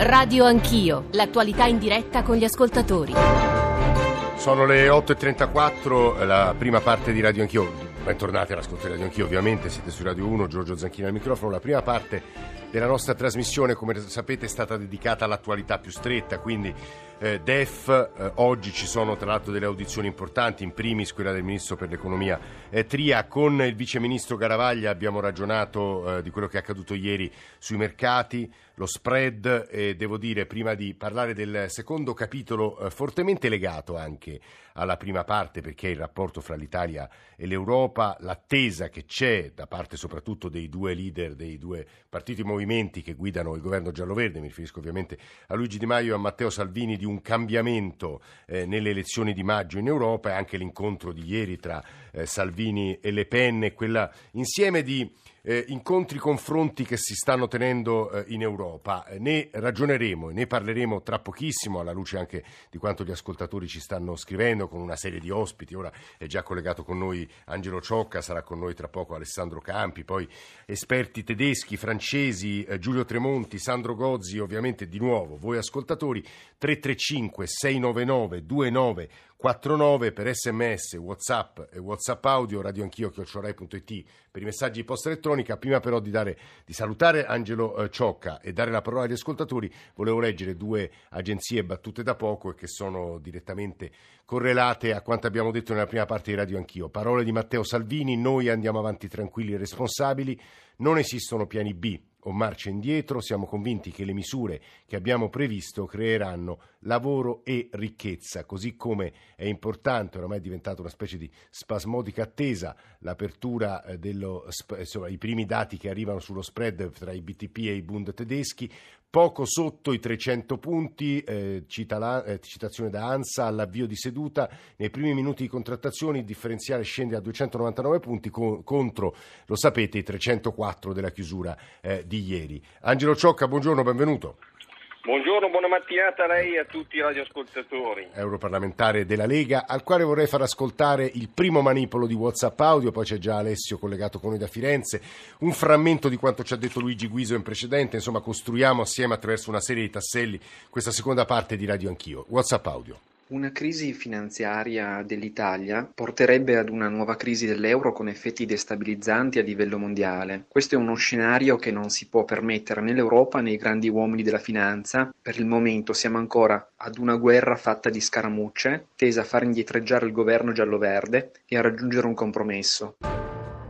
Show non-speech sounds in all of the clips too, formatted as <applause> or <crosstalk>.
Radio Anch'io, l'attualità in diretta con gli ascoltatori. Sono le 8.34, la prima parte di Radio Anch'io. Bentornati all'ascolto di Radio Anch'io, ovviamente siete su Radio 1, Giorgio Zanchini al microfono. La prima parte della nostra trasmissione, come sapete, è stata dedicata all'attualità più stretta, quindi eh, DEF, eh, oggi ci sono tra l'altro delle audizioni importanti, in primis quella del Ministro per l'Economia eh, Tria. Con il Vice Ministro Garavaglia abbiamo ragionato eh, di quello che è accaduto ieri sui mercati, lo spread e devo dire, prima di parlare del secondo capitolo, eh, fortemente legato anche alla prima parte perché il rapporto fra l'Italia e l'Europa, l'attesa che c'è da parte soprattutto dei due leader, dei due partiti e movimenti che guidano il governo giallo-verde, mi riferisco ovviamente a Luigi Di Maio e a Matteo Salvini, di un cambiamento eh, nelle elezioni di maggio in Europa e anche l'incontro di ieri tra eh, Salvini e Le Pen, quella insieme di eh, incontri, confronti che si stanno tenendo eh, in Europa. Eh, ne ragioneremo e ne parleremo tra pochissimo, alla luce anche di quanto gli ascoltatori ci stanno scrivendo, con una serie di ospiti. Ora è già collegato con noi Angelo Ciocca, sarà con noi tra poco Alessandro Campi, poi esperti tedeschi, francesi, eh, Giulio Tremonti, Sandro Gozzi, ovviamente di nuovo voi ascoltatori 335 699 29 49 per sms, whatsapp e whatsapp audio, radioanchio chiocciorai.it per i messaggi di posta elettronica. Prima però di, dare, di salutare Angelo eh, Ciocca e dare la parola agli ascoltatori, volevo leggere due agenzie battute da poco e che sono direttamente correlate a quanto abbiamo detto nella prima parte di Radio Anch'io. Parole di Matteo Salvini, noi andiamo avanti tranquilli e responsabili, non esistono piani B o marcia indietro, siamo convinti che le misure che abbiamo previsto creeranno lavoro e ricchezza, così come è importante, oramai è diventata una specie di spasmodica attesa, l'apertura eh, dello, insomma, i primi dati che arrivano sullo spread tra i BTP e i Bund tedeschi, poco sotto i 300 punti, eh, cita la, eh, citazione da ANSA, all'avvio di seduta, nei primi minuti di contrattazione il differenziale scende a 299 punti co- contro, lo sapete, i 304 della chiusura eh, di ieri. Angelo Ciocca, buongiorno, benvenuto. Buongiorno, buona mattinata a lei e a tutti i radioascoltatori. Europarlamentare della Lega, al quale vorrei far ascoltare il primo manipolo di WhatsApp audio, poi c'è già Alessio collegato con noi da Firenze, un frammento di quanto ci ha detto Luigi Guiso in precedente, insomma costruiamo assieme attraverso una serie di tasselli questa seconda parte di Radio Anch'io. WhatsApp audio. Una crisi finanziaria dell'Italia porterebbe ad una nuova crisi dell'euro con effetti destabilizzanti a livello mondiale. Questo è uno scenario che non si può permettere né l'Europa né i grandi uomini della finanza. Per il momento siamo ancora ad una guerra fatta di scaramucce, tesa a far indietreggiare il governo giallo-verde e a raggiungere un compromesso.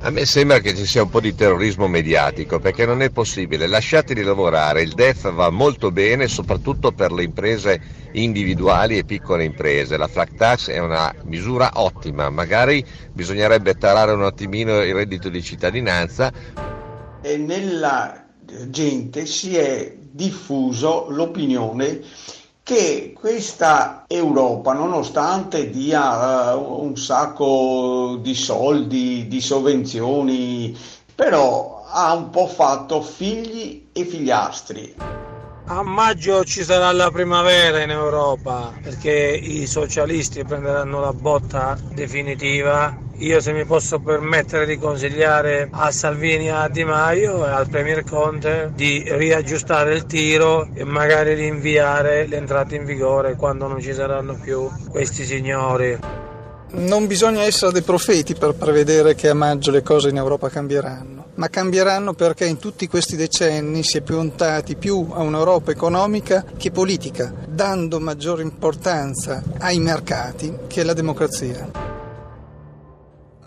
A me sembra che ci sia un po' di terrorismo mediatico perché non è possibile, lasciateli lavorare, il DEF va molto bene soprattutto per le imprese individuali e piccole imprese, la flat tax è una misura ottima, magari bisognerebbe tarare un attimino il reddito di cittadinanza. E nella gente si è diffuso l'opinione che questa Europa, nonostante dia uh, un sacco di soldi, di sovvenzioni, però ha un po' fatto figli e figliastri. A maggio ci sarà la primavera in Europa perché i socialisti prenderanno la botta definitiva. Io se mi posso permettere di consigliare a Salvini, a Di Maio e al Premier Conte di riaggiustare il tiro e magari rinviare l'entrata in vigore quando non ci saranno più questi signori. Non bisogna essere dei profeti per prevedere che a maggio le cose in Europa cambieranno ma cambieranno perché in tutti questi decenni si è puntati più a un'Europa economica che politica, dando maggiore importanza ai mercati che alla democrazia.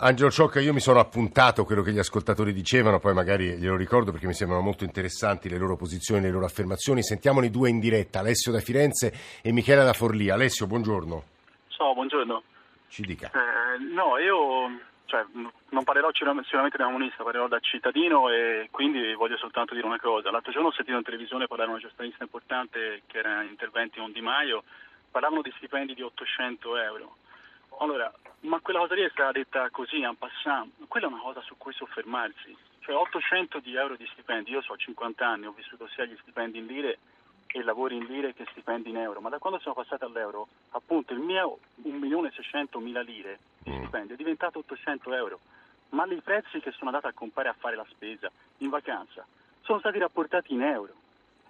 Angelo Ciocca, io mi sono appuntato quello che gli ascoltatori dicevano, poi magari glielo ricordo perché mi sembrano molto interessanti le loro posizioni, le loro affermazioni. Sentiamoli due in diretta, Alessio da Firenze e Michele da Forlì. Alessio, buongiorno. Ciao, buongiorno. Ci dica. Eh, no, io cioè, non parlerò sicuramente da comunista, parlerò da cittadino e quindi voglio soltanto dire una cosa. L'altro giorno ho sentito in televisione parlare una giornalista importante che era interventi con Di Maio, parlavano di stipendi di 800 euro. Allora, ma quella cosa lì è stata detta così, en passant, quella è una cosa su cui soffermarsi. Cioè 800 di euro di stipendi, io ho 50 anni, ho vissuto sia gli stipendi in lire e lavori in lire che stipendi in euro, ma da quando siamo passati all'euro, appunto il mio 1.600.000 lire di mm. stipendio è diventato 800 euro, ma i prezzi che sono andati a comprare a fare la spesa in vacanza sono stati rapportati in euro.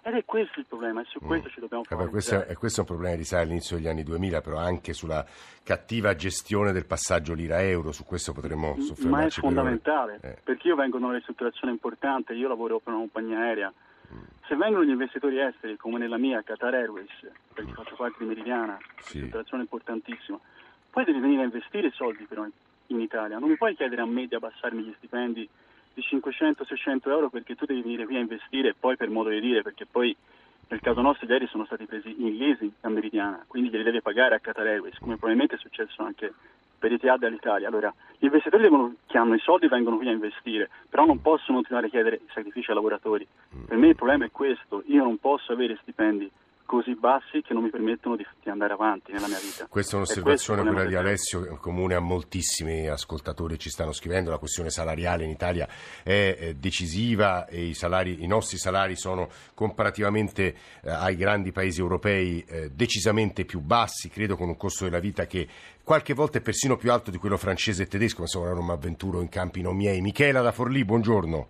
Ed è questo il problema e su questo ci dobbiamo fare. Questo, è, questo è un problema di risale all'inizio degli anni 2000, però anche sulla cattiva gestione del passaggio lira-euro, su questo potremmo soffermarci. Ma è per fondamentale, ore. Eh. perché io vengo da una ristrutturazione importante, io lavoro per una compagnia aerea. Se vengono gli investitori esteri, come nella mia, Qatar Airways, perché faccio parte di Meridiana, Sì. ristrutturazione importantissima, poi devi venire a investire soldi però in Italia. Non mi puoi chiedere a me di abbassarmi gli stipendi di 500-600 euro perché tu devi venire qui a investire e poi per modo di dire, perché poi nel caso nostro gli aerei sono stati presi in leasing a Meridiana, quindi glieli deve pagare a Qatar Airways, come probabilmente è successo anche per Etihad all'Italia. Allora, gli investitori devono, che hanno i soldi vengono qui a investire, però non possono continuare a chiedere sacrifici ai lavoratori. Per me il problema è questo, io non posso avere stipendi così bassi che non mi permettono di, di andare avanti nella mia vita. Questa è un'osservazione, quella di. Alessio, comune a moltissimi ascoltatori ci stanno scrivendo. La questione salariale in Italia è eh, decisiva e i, salari, i nostri salari sono comparativamente eh, ai grandi paesi europei eh, decisamente più bassi, credo con un costo della vita che qualche volta è persino più alto di quello francese e tedesco, ma insomma non mi avventuro in campi non miei. Michela da Forlì, buongiorno.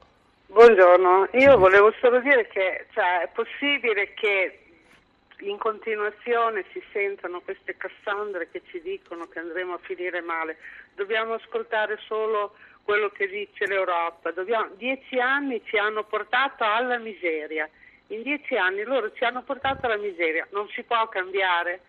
Buongiorno, io volevo solo dire che cioè, è possibile che in continuazione si sentano queste Cassandre che ci dicono che andremo a finire male. Dobbiamo ascoltare solo quello che dice l'Europa. Dobbiamo- dieci anni ci hanno portato alla miseria. In dieci anni loro ci hanno portato alla miseria. Non si può cambiare,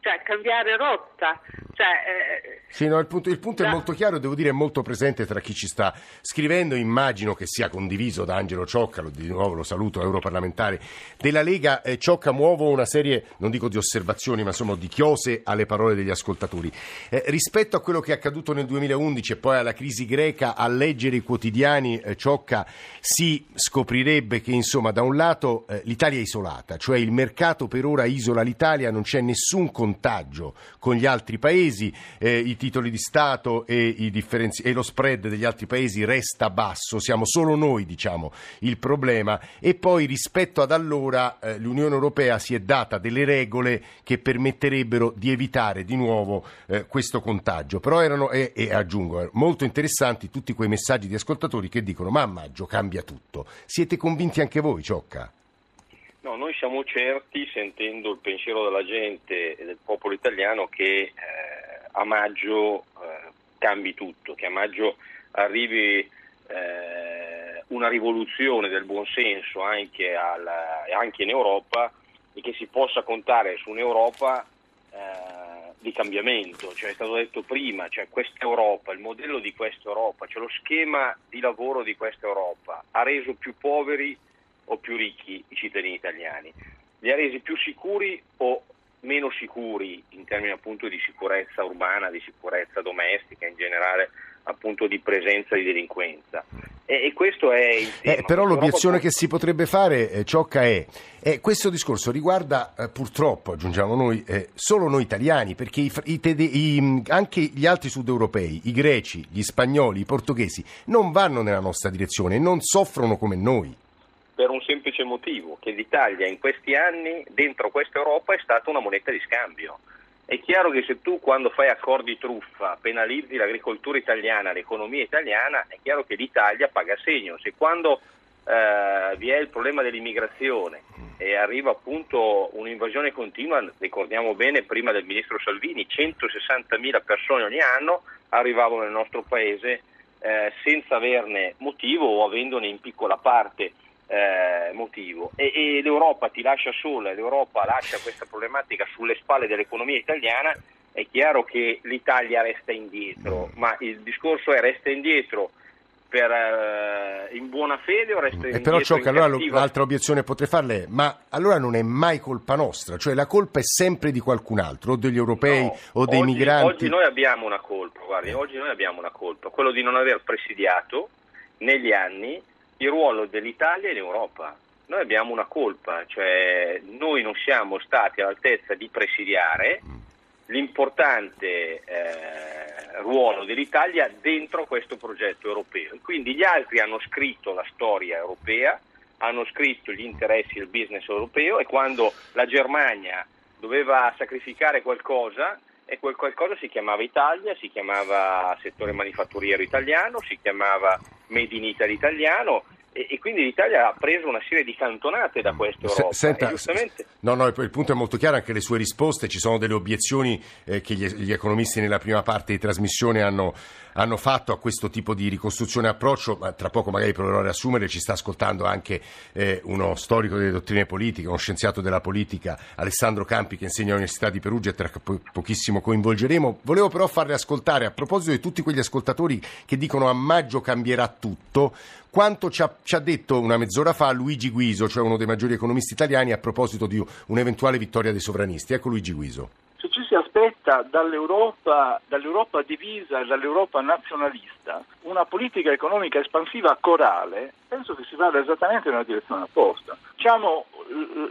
cioè cambiare rotta. Cioè, eh, Sì, no, il punto, il punto è Da- molto chiaro, devo dire è molto presente tra chi ci sta scrivendo, immagino che sia condiviso da Angelo Ciocca, lo- di nuovo lo saluto, europarlamentare della Lega. Eh, Ciocca, muovo una serie, non dico di osservazioni, ma insomma di chiose alle parole degli ascoltatori. Eh, rispetto a quello che è accaduto nel 2011 e poi alla crisi greca, a leggere i quotidiani, eh, Ciocca, si scoprirebbe che insomma da un lato eh, l'Italia è isolata, cioè il mercato per ora isola l'Italia, non c'è nessun contagio con gli altri paesi, eh, i titoli di Stato e, differenzi- e lo spread degli altri paesi resta basso, siamo solo noi diciamo il problema. E poi rispetto ad allora eh, l'Unione Europea si è data delle regole che permetterebbero di evitare di nuovo eh, questo contagio, però erano e, e aggiungo eh, molto interessanti tutti quei messaggi di ascoltatori che dicono ma a maggio cambia tutto, siete convinti anche voi Ciocca? No, noi siamo certi, sentendo il pensiero della gente e del popolo italiano, che eh, a maggio eh, cambi tutto, che a maggio arrivi eh, una rivoluzione del buonsenso anche, alla- anche in Europa e che si possa contare su un'Europa eh, di cambiamento. Cioè, è stato detto prima, cioè questa Europa, il modello di questa Europa, cioè lo schema di lavoro di questa Europa ha reso più poveri o più ricchi i cittadini italiani? Li ha resi più sicuri o meno sicuri in termini appunto di sicurezza urbana, di sicurezza domestica, in generale appunto di presenza di delinquenza? E, e questo è il tema. Eh, però l'obiezione Europa che si potrebbe fare, eh, Ciocca, è eh, questo discorso riguarda eh, purtroppo, aggiungiamo noi, eh, solo noi italiani, perché i i tede- i, mh, anche gli altri sudeuropei, i greci, gli spagnoli, i portoghesi, non vanno nella nostra direzione, non soffrono come noi. Per un semplice motivo, che l'Italia in questi anni dentro questa Europa è stata una moneta di scambio. È chiaro che se tu quando fai accordi truffa penalizzi l'agricoltura italiana, l'economia italiana, è chiaro che l'Italia paga segno. Se quando eh, vi è il problema dell'immigrazione e arriva appunto un'invasione continua, ricordiamo bene prima del ministro Salvini, 160.000 persone ogni anno arrivavano nel nostro paese eh, senza averne motivo o avendone in piccola parte eh, motivo. E, e l'Europa ti lascia sola, l'Europa lascia questa problematica sulle spalle dell'economia italiana, è chiaro che l'Italia resta indietro, ma il discorso è resta indietro per, eh, in buona fede o resta E indietro però Ciocca, in allora cattiva? l'altra obiezione potrei farle è, ma allora non è mai colpa nostra, cioè la colpa è sempre di qualcun altro, o degli europei No, o dei oggi, migranti. Oggi noi abbiamo una colpa, guardi, oggi noi abbiamo una colpa, quello di non aver presidiato negli anni il ruolo dell'Italia in Europa. Noi abbiamo una colpa, cioè noi non siamo stati all'altezza di presidiare l'importante eh, ruolo dell'Italia dentro questo progetto europeo. Quindi gli altri hanno scritto la storia europea, hanno scritto gli interessi del business europeo e quando la Germania doveva sacrificare qualcosa, e quel qualcosa si chiamava Italia, si chiamava settore manifatturiero italiano, si chiamava Made in Italy italiano e, e, quindi l'Italia ha preso una serie di cantonate da questa Europa. Se, senta, giustamente... no, no, il punto è molto chiaro, anche le sue risposte, ci sono delle obiezioni eh, che gli, gli, economisti nella prima parte di trasmissione hanno, hanno fatto a questo tipo di ricostruzione e approccio, ma tra poco magari proverò a riassumere, ci sta ascoltando anche eh, uno storico delle dottrine politiche, uno scienziato della politica, Alessandro Campi, che insegna all'Università di Perugia e tra po- pochissimo coinvolgeremo. Volevo però farle ascoltare, a proposito di tutti quegli ascoltatori che dicono a maggio cambierà tutto, quanto ci ha, ci ha, detto una mezz'ora fa Luigi Guiso, cioè uno dei maggiori economisti italiani, a proposito di un'eventuale vittoria dei sovranisti. Ecco Luigi Guiso. Aspetta dall'Europa, dall'Europa divisa e dall'Europa nazionalista una politica economica espansiva corale, penso che si vada esattamente nella direzione opposta. Diciamo,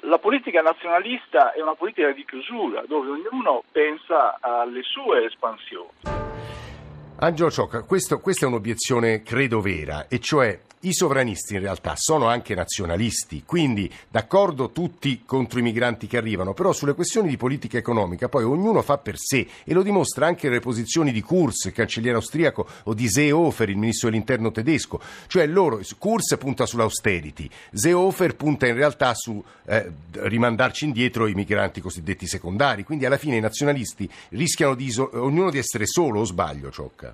la politica nazionalista è una politica di chiusura, dove ognuno pensa alle sue espansioni. Angelo Ciocca, questa è un'obiezione credo vera, e cioè i sovranisti in realtà sono anche nazionalisti, quindi d'accordo tutti contro i migranti che arrivano, però sulle questioni di politica economica poi ognuno fa per sé e lo dimostra anche le posizioni di Kurz, cancelliere austriaco, o di Seehofer, il ministro dell'interno tedesco, cioè loro, Kurz punta sull'austerity, Seehofer punta in realtà su eh, rimandarci indietro i migranti cosiddetti secondari, quindi alla fine i nazionalisti rischiano di iso- ognuno di essere solo o sbaglio, Ciocca?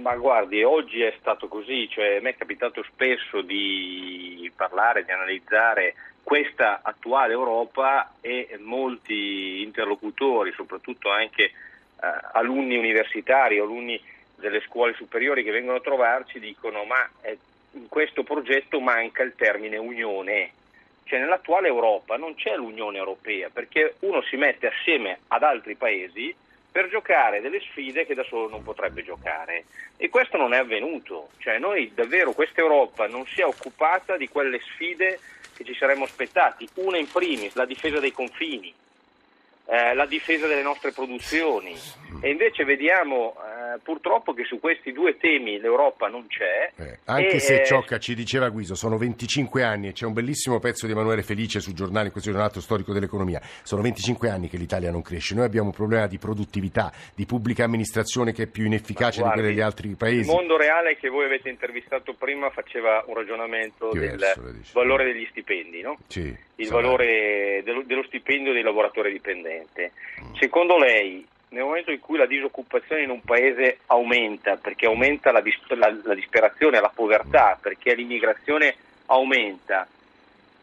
Ma guardi, oggi è stato così, cioè a è capitato spesso di parlare, di analizzare questa attuale Europa e molti interlocutori, soprattutto anche eh, alunni universitari, alunni delle scuole superiori che vengono a trovarci dicono ma eh, in questo progetto manca il termine unione, cioè nell'attuale Europa non c'è l'Unione Europea perché uno si mette assieme ad altri paesi per giocare delle sfide che da solo non potrebbe giocare. E questo non è avvenuto, cioè noi davvero questa Europa non si è occupata di quelle sfide che ci saremmo aspettati, una in primis la difesa dei confini, eh, la difesa delle nostre produzioni. E invece vediamo eh, purtroppo che su questi due temi l'Europa non c'è. Eh, anche e, se eh, Ciocca ci diceva Guiso, sono 25 anni e c'è un bellissimo pezzo di Emanuele Felice sul giornale in questo giornato storico dell'economia, sono 25 anni che l'Italia non cresce, noi abbiamo un problema di produttività, di pubblica amministrazione che è più inefficace guardi, di quella degli altri paesi. Il mondo reale che voi avete intervistato prima faceva un ragionamento Diverso, del valore degli stipendi, no? Sì, il valore dello, dello stipendio dei lavoratori dipendenti. Mm. Secondo lei nel momento in cui la disoccupazione in un paese aumenta, perché aumenta la, dis- la, la disperazione, la povertà, perché l'immigrazione aumenta,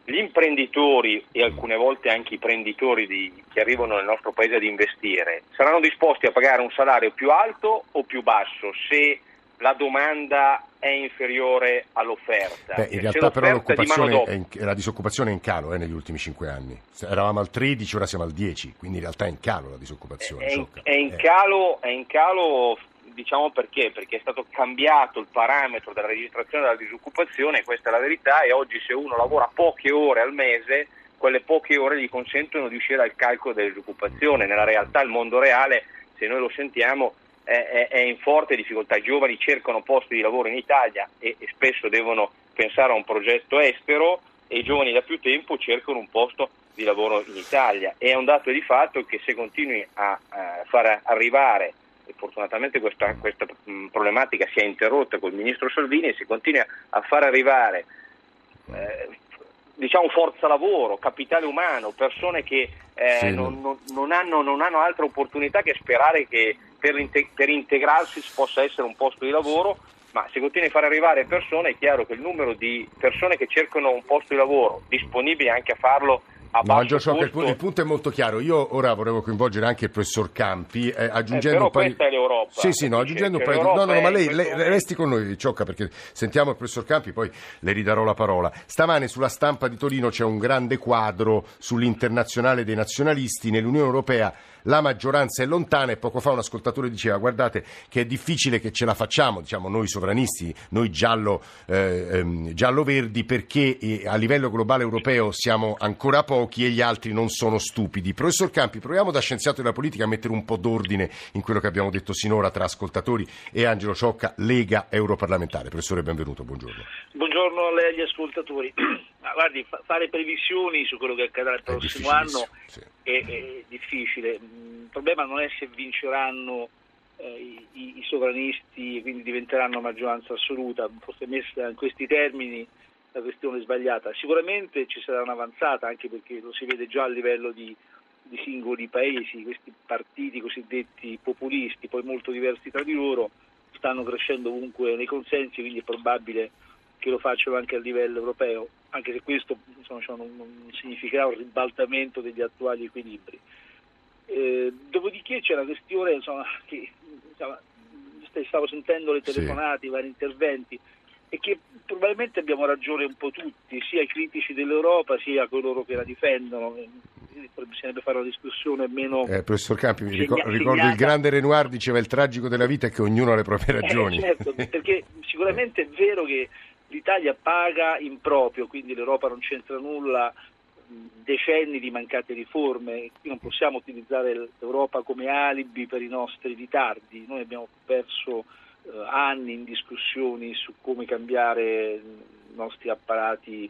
gli imprenditori e alcune volte anche i prenditori di, che arrivano nel nostro paese ad investire saranno disposti a pagare un salario più alto o più basso? Se la domanda è inferiore all'offerta. Beh, in realtà però in, la disoccupazione è in calo eh, negli ultimi cinque anni. Eravamo al 13, ora siamo al 10, quindi in realtà è in calo la disoccupazione. È, in, è in, eh. calo, è in calo, diciamo perché? Perché è stato cambiato il parametro della registrazione della disoccupazione, questa è la verità, e oggi se uno lavora poche ore al mese, quelle poche ore gli consentono di uscire dal calcolo della disoccupazione. Nella realtà il mondo reale, se noi lo sentiamo, è, è, in forte difficoltà, i giovani cercano posti di lavoro in Italia e, e, spesso devono pensare a un progetto estero e i giovani da più tempo cercano un posto di lavoro in Italia. E è un dato di fatto che se continui a, a far arrivare, e fortunatamente questa, questa mh, problematica si è interrotta col ministro Salvini, se continua a far arrivare eh, diciamo forza lavoro, capitale umano, persone che eh, sì, non, non, non, hanno, non, hanno, altra opportunità che sperare che per, inte- per integrarsi possa essere un posto di lavoro, ma se continui a far arrivare persone è chiaro che il numero di persone che cercano un posto di lavoro disponibili anche a farlo No, Giocio, il, il, punto è molto chiaro. Io ora volevo coinvolgere anche il professor Campi, eh, aggiungendo eh, un paio... è l'Europa. Sì, sì, no, aggiungendo un paio... No, no, no, ma lei, lei resti con noi, Ciocca, perché sentiamo il professor Campi, poi le ridarò la parola. Stamane sulla stampa di Torino c'è un grande quadro sull'internazionale dei nazionalisti nell'Unione Europea la maggioranza è lontana e poco fa un ascoltatore diceva guardate che è difficile che ce la facciamo, diciamo noi sovranisti, noi giallo, eh, ehm, giallo-verdi perché eh, a livello globale europeo siamo ancora pochi e gli altri non sono stupidi. Professor Campi, proviamo da scienziato della politica a mettere un po' d'ordine in quello che abbiamo detto sinora tra ascoltatori e Angelo Ciocca, Lega Europarlamentare. Professore, benvenuto, buongiorno. Buongiorno a lei e agli ascoltatori. <clears throat> guardi, fare previsioni su quello che accadrà il prossimo anno sì. è, è, difficile. Il problema non è se vinceranno eh, i, i, sovranisti e quindi diventeranno maggioranza assoluta, forse messa in questi termini la questione sbagliata. Sicuramente ci sarà un'avanzata, anche perché lo si vede già a livello di, di singoli paesi, questi partiti cosiddetti populisti, poi molto diversi tra di loro, stanno crescendo ovunque nei consensi, quindi è probabile che lo facciano anche a livello europeo, anche se questo insomma, non, non significherà un ribaltamento degli attuali equilibri. Eh, dopodiché c'è la questione insomma, che insomma, stavo sentendo le telefonate, sì. i vari interventi, e che probabilmente abbiamo ragione un po' tutti, sia i critici dell'Europa sia coloro che la difendono. Bisognerebbe fare una discussione meno. Eh, professor Campi, mi ricordo, ricordo il grande Renoir diceva il tragico della vita è che ognuno ha le proprie eh, ragioni. Eh, certo, perché sicuramente è vero che l'Italia paga in proprio, quindi l'Europa non c'entra nulla decenni di mancate riforme, non possiamo utilizzare l'Europa come alibi per i nostri ritardi, noi abbiamo perso eh, anni in discussioni su come cambiare i nostri apparati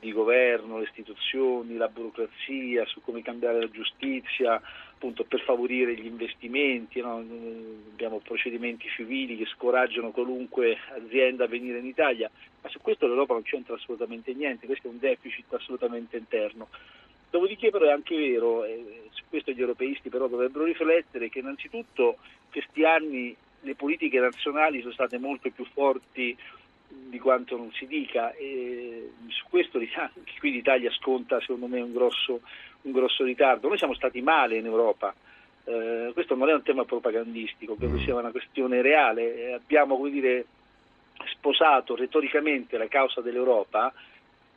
di governo, le istituzioni, la burocrazia, su come cambiare la giustizia, appunto per favorire gli investimenti, no? abbiamo procedimenti civili che scoraggiano qualunque azienda a venire in Italia, ma su questo l'Europa non c'entra assolutamente niente, questo è un deficit assolutamente interno. Dopodiché però è anche vero, e su questo gli europeisti però dovrebbero riflettere, che innanzitutto questi anni le politiche nazionali sono state molto più forti di quanto non si dica e su questo qui l'Italia sconta secondo me un grosso, un grosso ritardo. Noi siamo stati male in Europa, eh, questo non è un tema propagandistico, credo mm. sia una questione reale, abbiamo dire, sposato retoricamente la causa dell'Europa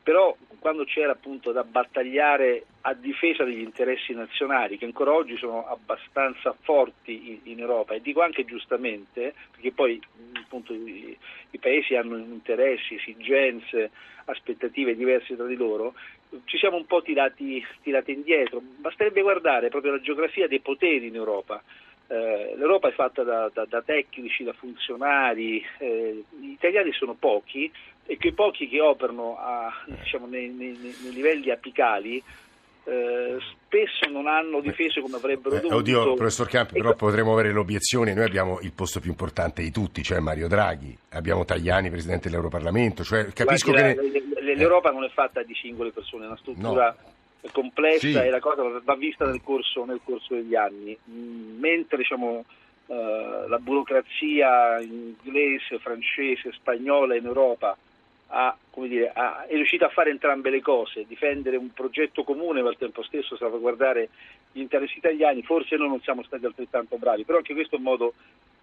però quando c'era appunto da battagliare a difesa degli interessi nazionali, che ancora oggi sono abbastanza forti in, in Europa, e dico anche giustamente, perché poi appunto i, i, paesi hanno interessi, esigenze, aspettative diverse tra di loro, ci siamo un po' tirati, tirati indietro. Basterebbe guardare proprio la geografia dei poteri in Europa. Eh, L'Europa è fatta da, da, da tecnici, da funzionari, eh, gli italiani sono pochi, e quei pochi che operano a, diciamo, nei, nei, nei, livelli apicali eh, spesso non hanno difeso come avrebbero eh, dovuto. Oddio, professor Campi, però potremmo avere l'obiezione, noi abbiamo il posto più importante di tutti, cioè Mario Draghi, abbiamo Tajani, Presidente dell'Europarlamento, cioè, capisco Guardi, che... La, l'Europa non è fatta di singole persone, è una struttura no. complessa sì. e la cosa va vista nel corso, nel corso degli anni, mm, mentre diciamo, uh, la burocrazia inglese, francese, spagnola in Europa a, dire, a, è riuscita a fare entrambe le cose, difendere un progetto comune ma al tempo stesso salvaguardare gli interessi italiani, forse noi non siamo stati altrettanto bravi, però anche questo è un modo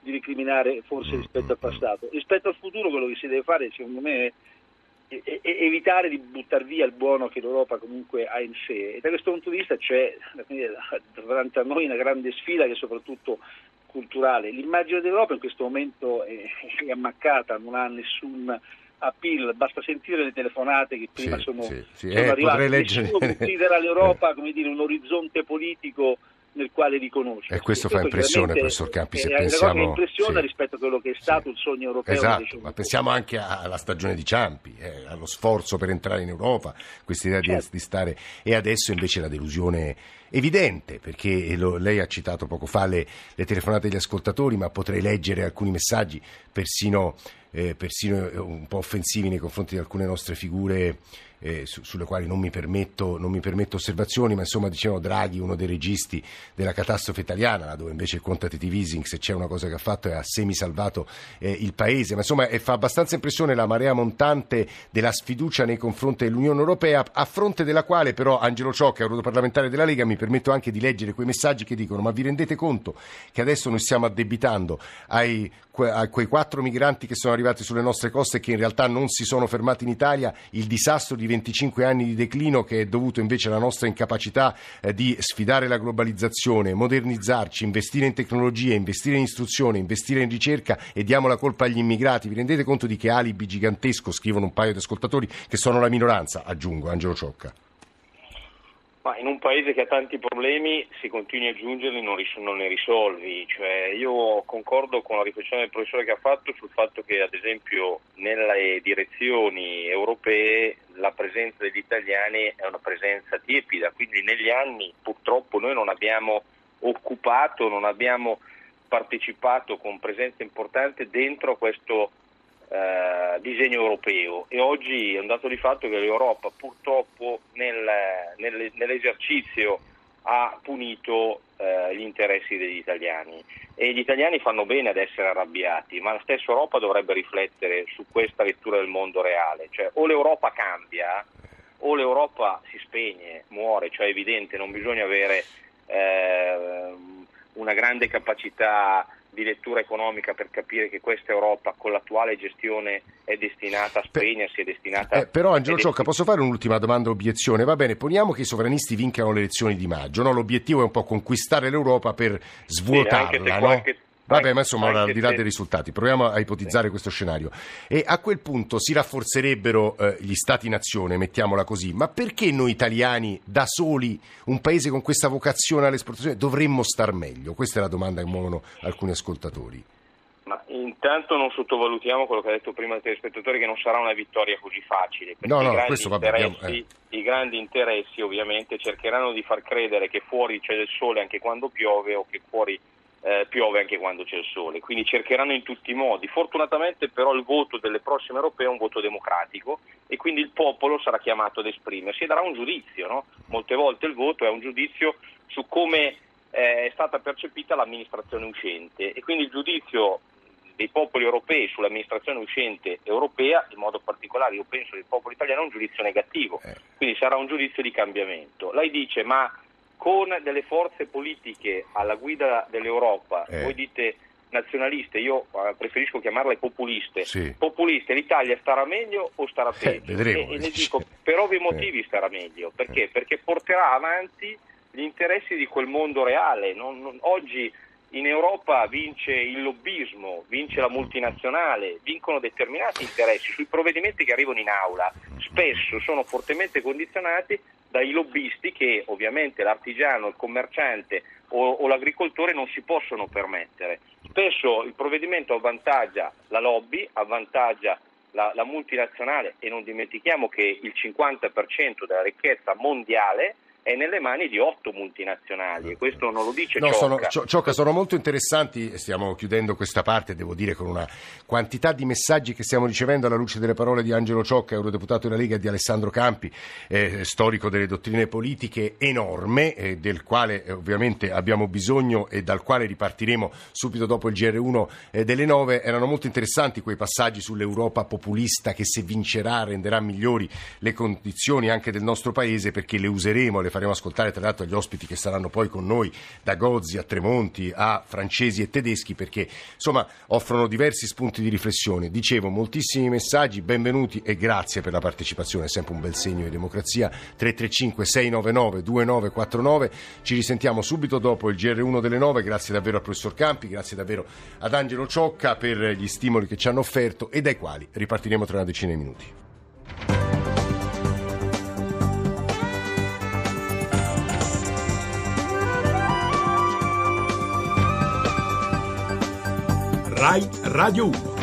di ricriminare forse rispetto al passato. Rispetto al futuro quello che si deve fare secondo me è, è, è evitare di buttare via il buono che l'Europa comunque ha in sé e da questo punto di vista c'è <laughs> davanti a noi una grande sfida che è soprattutto culturale. L'immagine dell'Europa in questo momento è, è ammaccata, non ha nessun a PIL, basta sentire le telefonate che prima sì, sono, sì, sì. sono eh, arrivate. Nessuno considera <laughs> l'Europa come dire, un orizzonte politico nel quale riconosce. E questo, fa impressione, professor Campi, se è pensiamo... È impressione sì. rispetto a quello che è stato sì. il sogno europeo. Esatto, ma pensiamo anche alla stagione di Ciampi, eh, allo sforzo per entrare in Europa, questa idea certo. di, di, stare... E adesso invece la delusione evidente, perché lo, lei ha citato poco fa le, le, telefonate degli ascoltatori, ma potrei leggere alcuni messaggi persino, eh, persino un po' offensivi nei confronti di alcune nostre figure eh, su, sulle quali non mi, permetto, non mi, permetto, osservazioni, ma insomma dicevano Draghi, uno dei registi della catastrofe italiana, dove invece il quantitative easing, se c'è una cosa che ha fatto, è ha semi-salvato eh, il paese. Ma insomma fa abbastanza impressione la marea montante della sfiducia nei confronti dell'Unione Europea, a fronte della quale però Angelo Ciocca, europarlamentare della Lega, mi permetto anche di leggere quei messaggi che dicono ma vi rendete conto che adesso noi stiamo addebitando ai, a quei quattro migranti che sono arrivati sulle nostre coste e che in realtà non si sono fermati in Italia il disastro di 25 anni di declino che è dovuto invece alla nostra incapacità eh, di sfidare la globalizzazione, modernizzarci, investire in tecnologia, investire in istruzione, investire in ricerca e diamo la colpa agli immigrati. Vi rendete conto di che alibi gigantesco scrivono un paio di ascoltatori che sono la minoranza, aggiungo, Angelo Ciocca. Ma in un paese che ha tanti problemi, se continui a aggiungerli non, ris- non ne risolvi. Cioè, io concordo con la riflessione del professore che ha fatto sul fatto che, ad esempio, nelle direzioni europee la presenza degli italiani è una presenza tiepida, quindi negli anni purtroppo noi non abbiamo occupato, non abbiamo partecipato con presenza importante dentro questo eh, disegno europeo. E oggi è un dato di fatto che l'Europa purtroppo nel, nel, nell'esercizio ha punito eh, gli interessi degli italiani. E gli italiani fanno bene ad essere arrabbiati, ma la stessa Europa dovrebbe riflettere su questa lettura del mondo reale, cioè o l'Europa cambia o l'Europa si spegne, muore, cioè è evidente, non bisogna avere eh, una grande capacità di lettura economica per capire che questa Europa con l'attuale gestione è destinata a spegnersi, è destinata eh, Però Angelo Ciocca, destin- posso fare un'ultima domanda obiezione? Va bene, poniamo che i sovranisti vincano le elezioni di maggio, no? l'obiettivo è un po' conquistare l'Europa per svuotarla, sì, no? Qualche Vabbè, ma insomma, ora, al di là dei risultati, proviamo a ipotizzare sì. questo scenario. E a quel punto si rafforzerebbero eh, gli stati-nazione, mettiamola così, ma perché noi italiani, da soli, un paese con questa vocazione all'esportazione, dovremmo star meglio? Questa è la domanda che muovono alcuni ascoltatori. Ma intanto non sottovalutiamo quello che ha detto prima il telespettatore, che non sarà una vittoria così facile. Perché no, no, questo interessi, abbiamo, eh. i grandi interessi ovviamente cercheranno di far credere che fuori c'è del sole anche quando piove o che fuori eh, piove anche quando c'è il sole, quindi cercheranno in tutti i modi. Fortunatamente però il voto delle prossime europee è un voto democratico e quindi il popolo sarà chiamato ad esprimersi e darà un giudizio. No? Molte volte il voto è un giudizio su come eh, è stata percepita l'amministrazione uscente e quindi il giudizio dei popoli europei sull'amministrazione uscente europea, in modo particolare io penso del popolo italiano, è un giudizio negativo, eh. quindi sarà un giudizio di cambiamento. Lei dice ma con delle forze politiche alla guida dell'Europa, eh. voi dite nazionaliste, io eh, preferisco chiamarle populiste. Sì. Populiste, l'Italia starà meglio o starà eh, peggio? Eh, e, e le dico, per ovvi motivi starà meglio. Perché? Eh. Perché porterà avanti gli interessi di quel mondo reale. Non, non, oggi in Europa vince il lobbismo, vince la multinazionale, vincono determinati interessi sui provvedimenti che arrivano in aula. Spesso sono fortemente condizionati dai lobbisti che ovviamente l'artigiano, il commerciante o, o, l'agricoltore non si possono permettere. Spesso il provvedimento avvantaggia la lobby, avvantaggia la, la multinazionale e non dimentichiamo che il 50% della ricchezza mondiale è nelle mani di otto multinazionali e questo non lo dice no, Ciocca. Sono, Ciocca, sono molto interessanti, stiamo chiudendo questa parte, devo dire con una quantità di messaggi che stiamo ricevendo alla luce delle parole di Angelo Ciocca, eurodeputato della Lega, e di Alessandro Campi, eh, storico delle dottrine politiche, enorme, eh, del quale eh, ovviamente abbiamo bisogno e dal quale ripartiremo subito dopo il GR1 eh, delle 9. Erano molto interessanti quei passaggi sull'Europa populista che se vincerà renderà migliori le condizioni anche del nostro Paese perché le useremo, le faremo ascoltare tra l'altro agli ospiti che saranno poi con noi, da Gozzi a Tremonti a francesi e tedeschi, perché insomma offrono diversi spunti di riflessione. Dicevo, moltissimi messaggi, benvenuti e grazie per la partecipazione, è sempre un bel segno di democrazia. 335 699 2949, ci risentiamo subito dopo il GR1 delle 9, grazie davvero al professor Campi, grazie davvero ad Angelo Ciocca per gli stimoli che ci hanno offerto e dai quali ripartiremo tra una decina di minuti. Rai Radio 1.